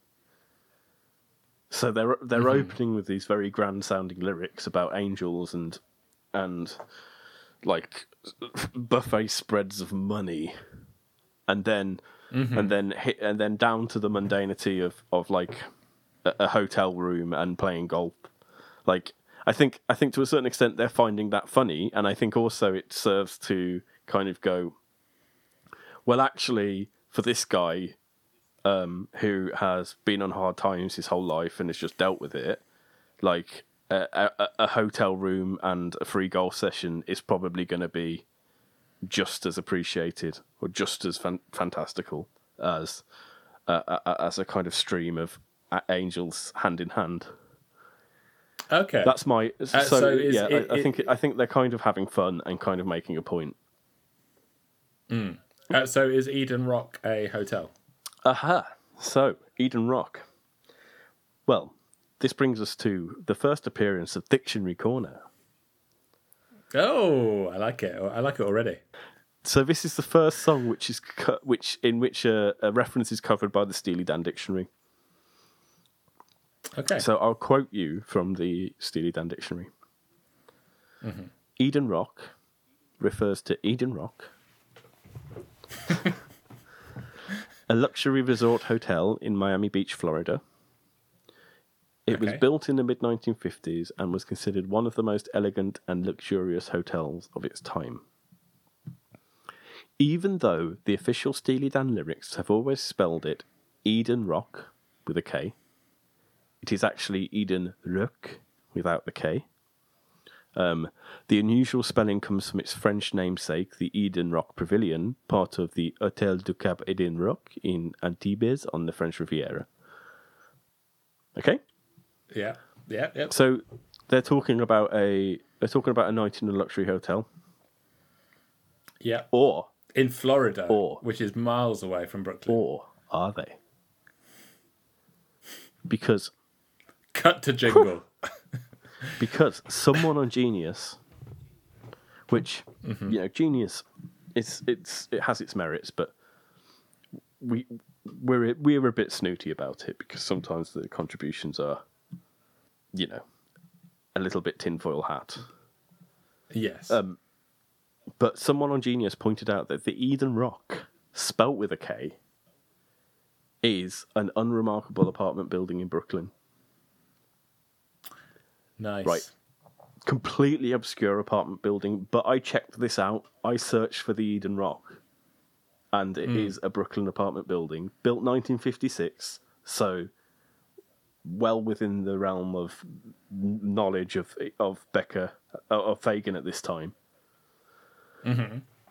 So they're they're mm-hmm. opening with these very grand sounding lyrics about angels and and like buffet spreads of money, and then and then hit and then down to the mundanity of of like a, a hotel room and playing golf. Like I think I think to a certain extent they're finding that funny, and I think also it serves to kind of go. Well, actually, for this guy, um, who has been on hard times his whole life and has just dealt with it, like a, a, a hotel room and a free golf session is probably going to be just as appreciated or just as fan- fantastical as uh, uh, as a kind of stream of angels hand in hand. Okay. That's my so, so is yeah. it- I, I it- think I think they're kind of having fun and kind of making a point. Uh, so is Eden Rock a hotel? Aha! So Eden Rock. Well, this brings us to the first appearance of Dictionary Corner. Oh, I like it. I like it already. So this is the first song which is which in which a, a reference is covered by the Steely Dan Dictionary. Okay. So I'll quote you from the Steely Dan Dictionary. Mm-hmm. Eden Rock refers to Eden Roc, a luxury resort hotel in Miami Beach, Florida. It was built in the mid 1950s and was considered one of the most elegant and luxurious hotels of its time. Even though the official Steely Dan lyrics have always spelled it Eden Rock with a K, it is actually Eden Roc without the K. Um, the unusual spelling comes from its French namesake, the Eden Roc Pavilion, part of the Hotel du Cap Eden Roc in Antibes on the French Riviera. Okay, yeah. Yeah. Yeah. so they're talking about a they're talking about a night in a luxury hotel, Yeah. or In Florida, Or- which is miles away from Brooklyn. or are they? Because Cut to jingle. because someone on Genius, which mm-hmm. you know, Genius, it's it's it has its merits, but we we're we're a bit snooty about it because sometimes the contributions are, you know, a little bit tinfoil hat. yes. Um, But someone on Genius pointed out that the Eden Rock, spelt with a K, is an unremarkable apartment building in Brooklyn. nice. right. completely obscure apartment building, but I checked this out. I searched for the Eden Rock, and it is a Brooklyn apartment building built 1956, so well within the realm of knowledge of of Becker uh, of Fagen at this time.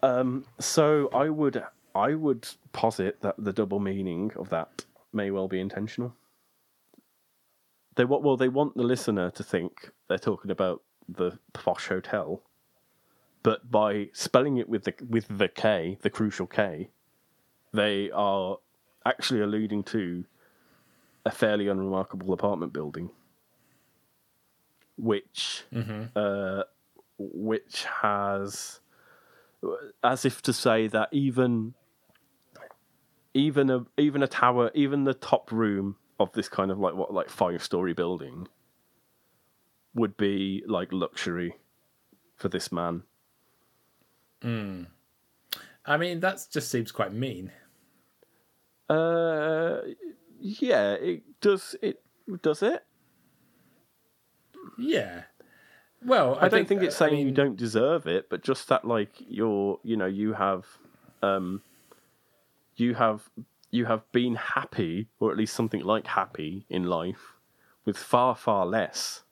Um, so I would I would posit that the double meaning of that may well be intentional they want well they want the listener to think they're talking about the posh hotel but by spelling it with the with the k the crucial k they are actually alluding to a fairly unremarkable apartment building which uh, which has as if to say that even even a even a tower, even the top room of this kind of like what like five story building would be like luxury for this man. I mean, that just seems quite mean. Uh, yeah, it does. It does it. Yeah. Well, I, don't think, it's I saying you don't deserve it, but just that like you're, you know, you have, um, you have, you have been happy, or at least something like happy in life, with far far less.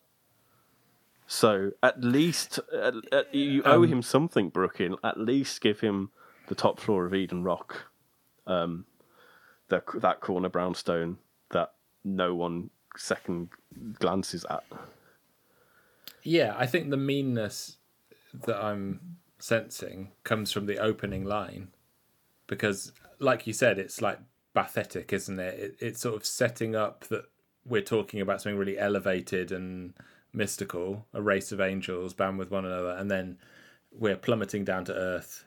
So at least at, at, you owe him something, Brooklyn. At least give him the top floor of Eden Rock, um, the, that corner brownstone that no one second glances at. Yeah, I think the meanness that I'm sensing comes from the opening line, because, like you said, it's like pathetic, isn't it? it? It's sort of setting up that we're talking about something really elevated and mystical, a race of angels bound with one another, and then we're plummeting down to earth.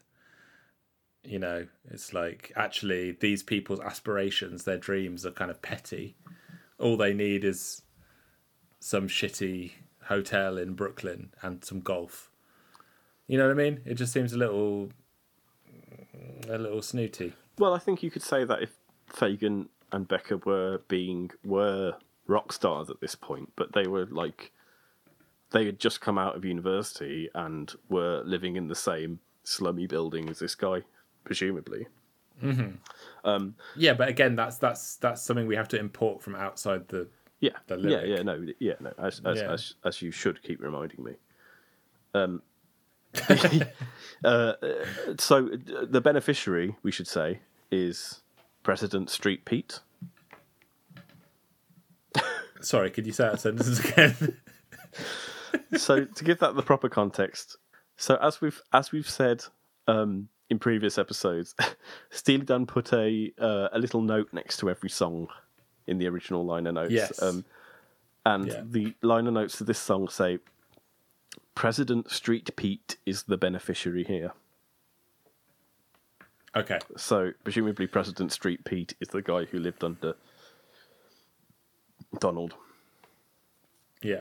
You know, it's like actually these people's aspirations, their dreams are kind of petty. All they need is some shitty hotel in Brooklyn and some golf. You know what I mean? It just seems a little, a little snooty. Well, I think you could say that if Fagen and Becker were being were rock stars at this point, but they were like they had just come out of university and were living in the same slummy building as this guy, presumably. Yeah, but again, that's that's that's something we have to import from outside the. Yeah, The yeah, lyric. yeah, no, yeah, no. As as, Yeah. as as you should keep reminding me. Um, uh, so the beneficiary, we should say, is President Street Pete. Sorry, could you say that sentence again? so to give that the proper context, so as we've as we've said um, in previous episodes, Steely Dan put a uh, a little note next to every song in the original liner notes. Yes. Um, and Yeah. the liner notes to this song say, "President Street Pete is the beneficiary here." okay. So presumably, President Street Pete is the guy who lived under Donald. Yeah.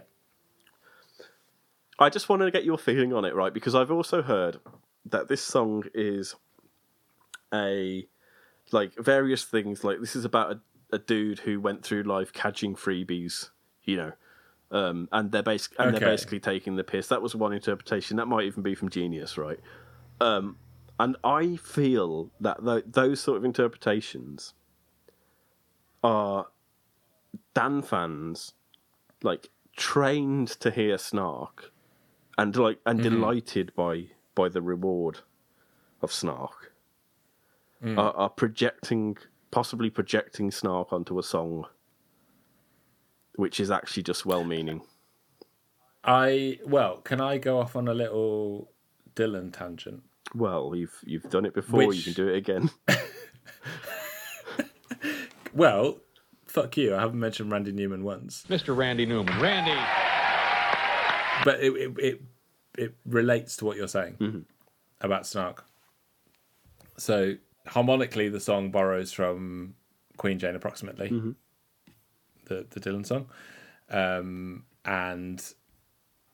I just wanted to get your feeling on it, right? Because I've also heard that this song is a like various things. Like this is about a, a dude who went through life catching freebies, you know, um, and they're basic and they're basically taking the piss. That was one interpretation. That might even be from Genius, right? Um, and I feel that th- those sort of interpretations are Dan fans like trained to hear snark and like and delighted by by the reward of snark hmm. are, are projecting possibly projecting snark onto a song which is actually just well-meaning I well, can I go off on a little Dylan tangent? well you've you've done it before you can do it again Well, fuck you. I haven't mentioned Randy Newman once, Mr. Randy Newman. Randy. but it it it, it relates to what you're saying about Snark. So harmonically, the song borrows from Queen Jane, approximately the the Dylan song, um, and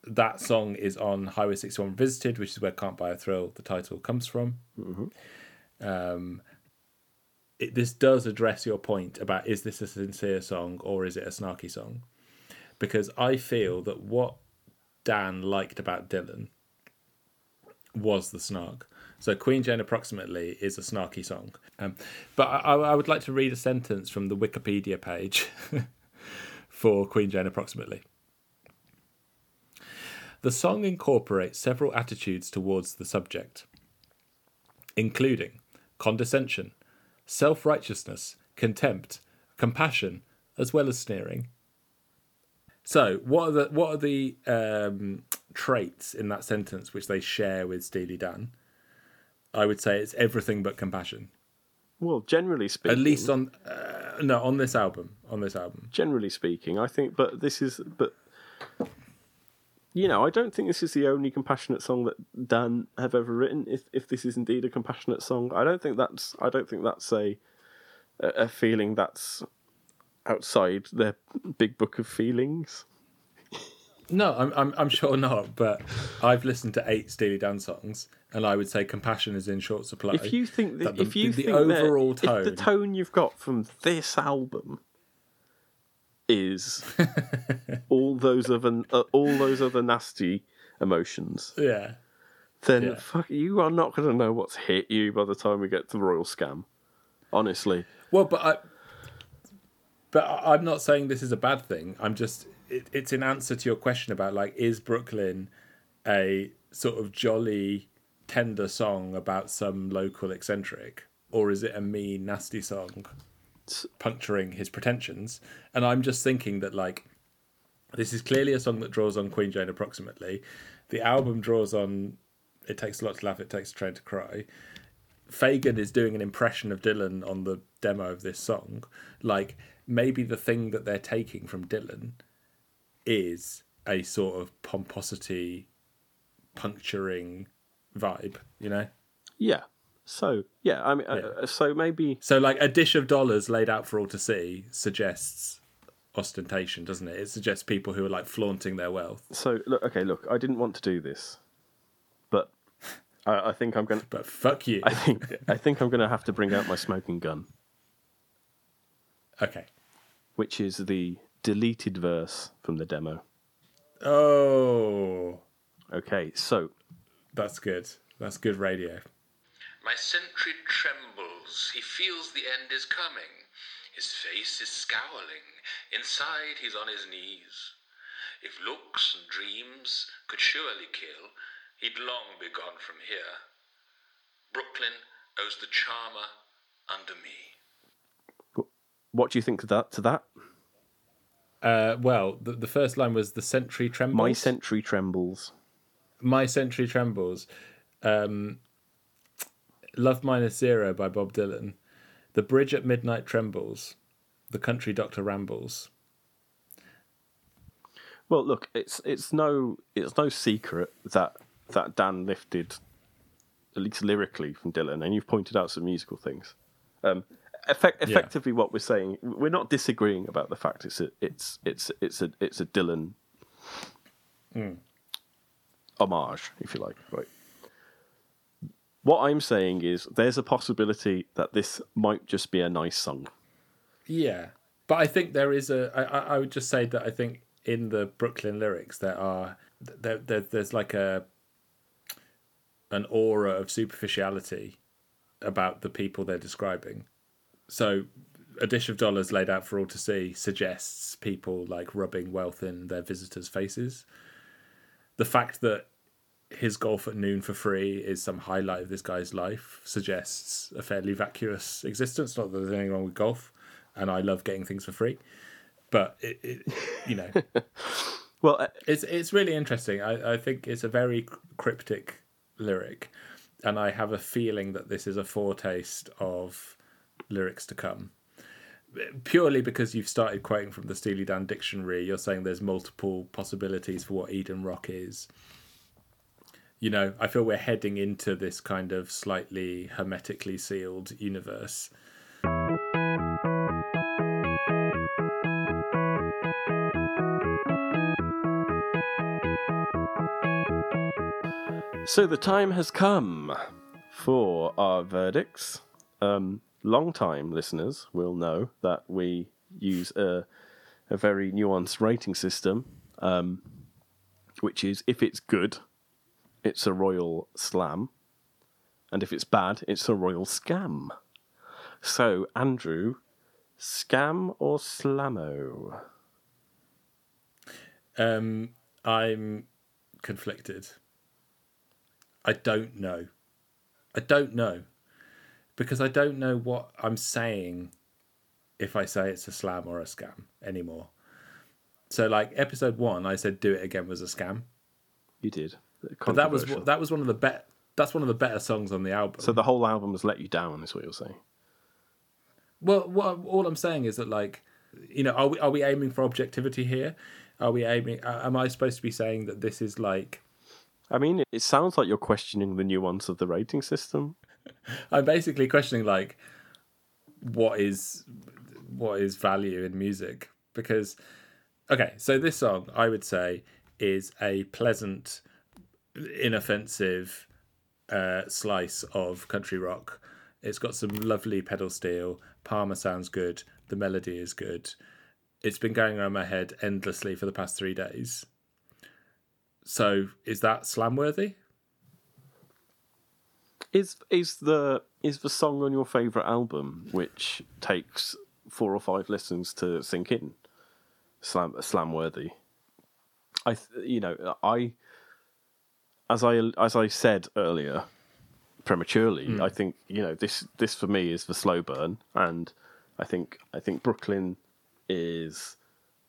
that song is on Highway 61 Visited, which is where Can't Buy a Thrill, the title, comes from. Um, it, this does address your point about is this a sincere song or is it a snarky song? Because I feel that what Dan liked about Dylan was the snark. So Queen Jane approximately is a snarky song. Um, but I, I would like to read a sentence from the Wikipedia page for Queen Jane approximately. The song incorporates several attitudes towards the subject, including condescension, self righteousness, contempt, compassion, as well as sneering. So, what are the what are the um, traits in that sentence which they share with Steely Dan? I would say it's everything but compassion. well generally speaking At least on uh, no on this album. On this album, generally speaking, I think, but this is, but you know, I don't think this is the only compassionate song that Dan have ever written. If if this is indeed a compassionate song, I don't think that's, I don't think that's a a a feeling that's outside their big book of feelings. no, I'm, I'm I'm sure not. But I've listened to eight Steely Dan songs, and I would say compassion is in short supply. If you think that, the- if you the think overall that, if the tone- tone you've got from this album is all those other uh, all those other nasty emotions, Yeah. then Yeah. fuck, you are not going to know what's hit you by the time we get to the Royal Scam. Honestly, Well, but I, but I'm not saying this is a bad thing. I'm just it, it's in answer to your question about like is Brooklyn a sort of jolly, tender song about some local eccentric, or is it a mean, nasty song puncturing his pretensions? And I'm just thinking that like this is clearly a song that draws on Queen Jane approximately. The album draws on It Takes a Lot to Laugh, It Takes a Train to Cry. Fagen is doing an impression of Dylan on the demo of this song. Like maybe the thing that they're taking from Dylan is a sort of pomposity puncturing vibe, you know? yeah. So yeah, I mean, uh, so maybe So like a dish of dollars laid out for all to see suggests ostentation, doesn't it? It suggests people who are like flaunting their wealth. so. Look, okay, look, I didn't want to do this, I, I think I'm going. to But fuck you. I think I think I'm going to have to bring out my smoking gun, Okay. which is the deleted verse from the demo. Oh, Okay, so that's good. That's good radio. My sentry trembles, he feels the end is coming. His face is scowling, inside he's on his knees. If looks and dreams could surely kill, he'd long be gone from here. Brooklyn owes the charmer under me. what do you think of that? To that, Uh, well, the, the first line was the sentry trembles. my sentry trembles. My Century Trembles. Um, Love Minus Zero by Bob Dylan. The Bridge at Midnight Trembles. The Country Doctor Rambles. Well, look, it's it's no it's no secret that that Dan lifted at least lyrically from Dylan, and you've pointed out some musical things. Um, effect, effectively, what we're saying, we're not disagreeing about the fact it's a it's it's it's a it's a Dylan homage, if you like, right? What I'm saying is, there's a possibility that this might just be a nice song. Yeah, but I think there is a. I, I I would just say that I think in the Brooklyn lyrics there are there, there there's like a an aura of superficiality about the people they're describing. So, a dish of dollars laid out for all to see suggests people like rubbing wealth in their visitors' faces. The fact that his golf at noon for free is some highlight of this guy's life suggests a fairly vacuous existence. Not that there's anything wrong with golf, and I love getting things for free, but it, it you know, Well, uh, it's it's really interesting. I, I think it's a very cryptic lyric, and I have a feeling that this is a foretaste of lyrics to come. Purely because you've started quoting from the Steely Dan dictionary, you're saying there's multiple possibilities for what Eden Rock is. You know, I feel we're heading into this kind of slightly hermetically sealed universe. So the time has come for our verdicts. Um, long-time listeners will know that we use a, a very nuanced rating system, um, which is if it's good, it's a royal slam, and if it's bad, it's a royal scam. So, Andrew, scam or slammo? Um, I'm conflicted. I don't know. I don't know because I don't know what I'm saying if I say it's a slam or a scam anymore. So, like episode one, I said "Do It Again" was a scam, You did. but that was that was one of the bet. That's one of the better songs on the album. So the whole album has let you down, is what you're saying. Well, what all I'm saying is that, like, you know, are we are we aiming for objectivity here? Are we aiming? Am I supposed to be saying that this is like? I mean, it sounds like you're questioning the nuance of the rating system. I'm basically questioning like, what is what is value in music? Because, okay, so this song I would say is a pleasant, inoffensive uh, slice of country rock. It's got some lovely pedal steel. Palmer sounds good. The melody is good. It's been going around my head endlessly for the past three days. So is that slam worthy? Is is the is the song on your favorite album, which takes four or five listens to sink in, slam slam worthy? I you know I as I as I said earlier prematurely, I think you know this this for me is the slow burn, and I think I think Brooklyn is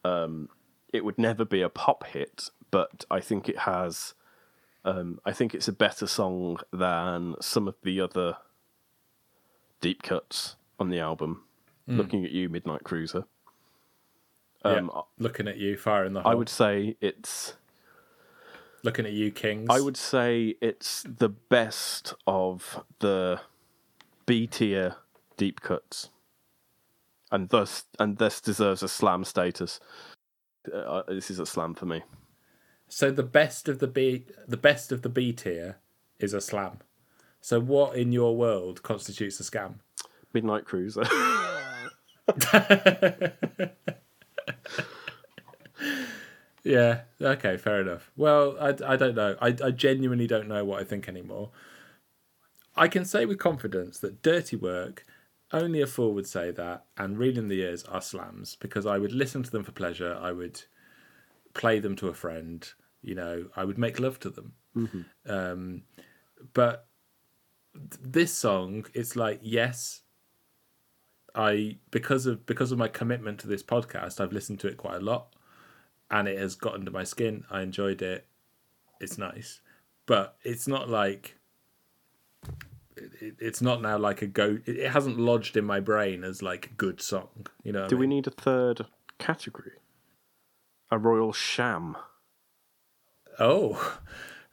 um, it would never be a pop hit, but I think it has. Um, I think it's a better song than some of the other deep cuts on the album. Looking at you, Midnight Cruiser. Um, yeah. Looking at you, fire in the hole. I would say it's. Looking at you, Kings. I would say it's the best of the B tier deep cuts, and thus and this deserves a slam status. Uh, this is a slam for me. So the best of the B, the best of the B tier, is a slam. So what in your world constitutes a scam? Midnight Cruiser. Yeah. Okay. Fair enough. Well, I, I don't know. I, I genuinely don't know what I think anymore. I can say with confidence that Dirty Work, only a fool would say that, and Reelin' in the Years are slams because I would listen to them for pleasure. I would play them to a friend. You know, I would make love to them. Um, but th- this song, it's like yes, I because of because of my commitment to this podcast, I've listened to it quite a lot and it has got under my skin. I enjoyed it. It's nice, but it's not like it, it's not now like a go. It, hasn't lodged in my brain as like a good song. You know? what I Do we need a third category? A royal sham Oh,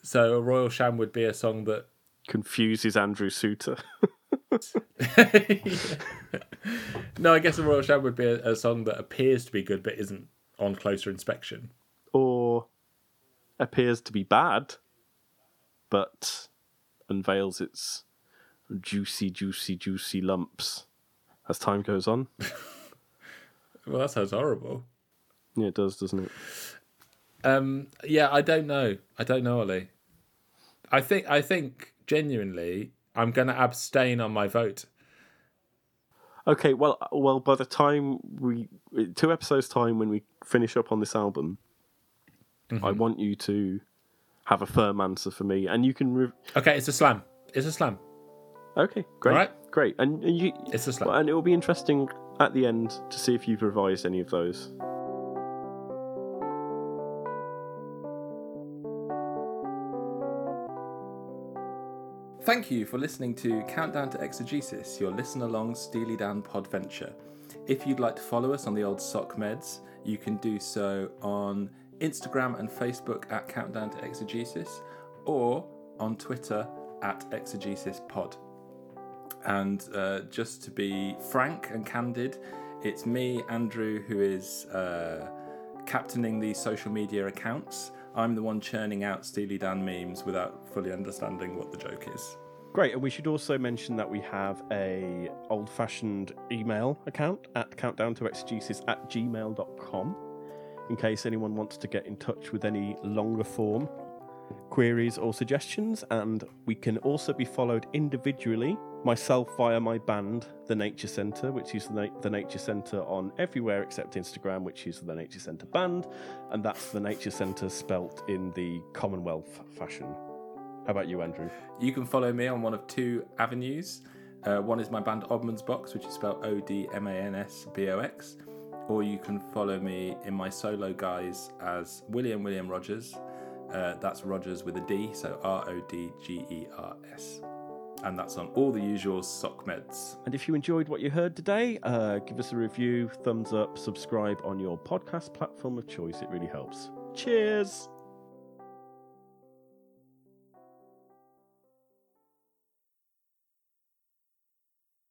so a royal sham would be a song that. confuses Andrew Suter. No, I guess a royal sham would be a, a song that appears to be good but isn't on closer inspection. or appears to be bad, but unveils its juicy, juicy, juicy lumps as time goes on. Well, that sounds horrible. Yeah, it does, doesn't it? Um, yeah, I don't know. I don't know, Ollie. I think I think genuinely I'm going to abstain on my vote. Okay, well, well, by the time we two episodes time when we finish up on this album, I want you to have a firm answer for me, and you can. Re- Okay, it's a slam. It's a slam. okay, great, Alright. great, and, and you. It's a slam. and it will be interesting at the end to see if you've revised any of those. Thank you for listening to Countdown to Exegesis, your listen along Steely Dan podventure. If you'd like to follow us on the old sock meds, you can do so on Instagram and Facebook at Countdown to Exegesis or on Twitter at Exegesis Pod. And uh, just to be frank and candid, it's me, Andrew, who is uh, captaining these social media accounts. I'm the one churning out Steely Dan memes without fully understanding what the joke is. Great, and we should also mention that we have a old-fashioned email account at countdown to exegesis at gmail.com in case anyone wants to get in touch with any longer form queries or suggestions. And we can also be followed individually, myself via my band, The Nature Centre, which is the, Na- the Nature Centre on everywhere except Instagram, which is the Nature Centre Band. And that's the Nature Centre spelt in the Commonwealth fashion. How about you, Andrew? You can follow me on one of two avenues. Uh, one is my band Odman's Box, which is spelled O D M A N S B O X, or you can follow me in my solo guise as William William Rodgers. Uh, that's Rodgers with a D, so R O D G E R S. And that's on all the usual sock meds. And if you enjoyed what you heard today, uh, give us a review, thumbs up, subscribe on your podcast platform of choice. It really helps. Cheers.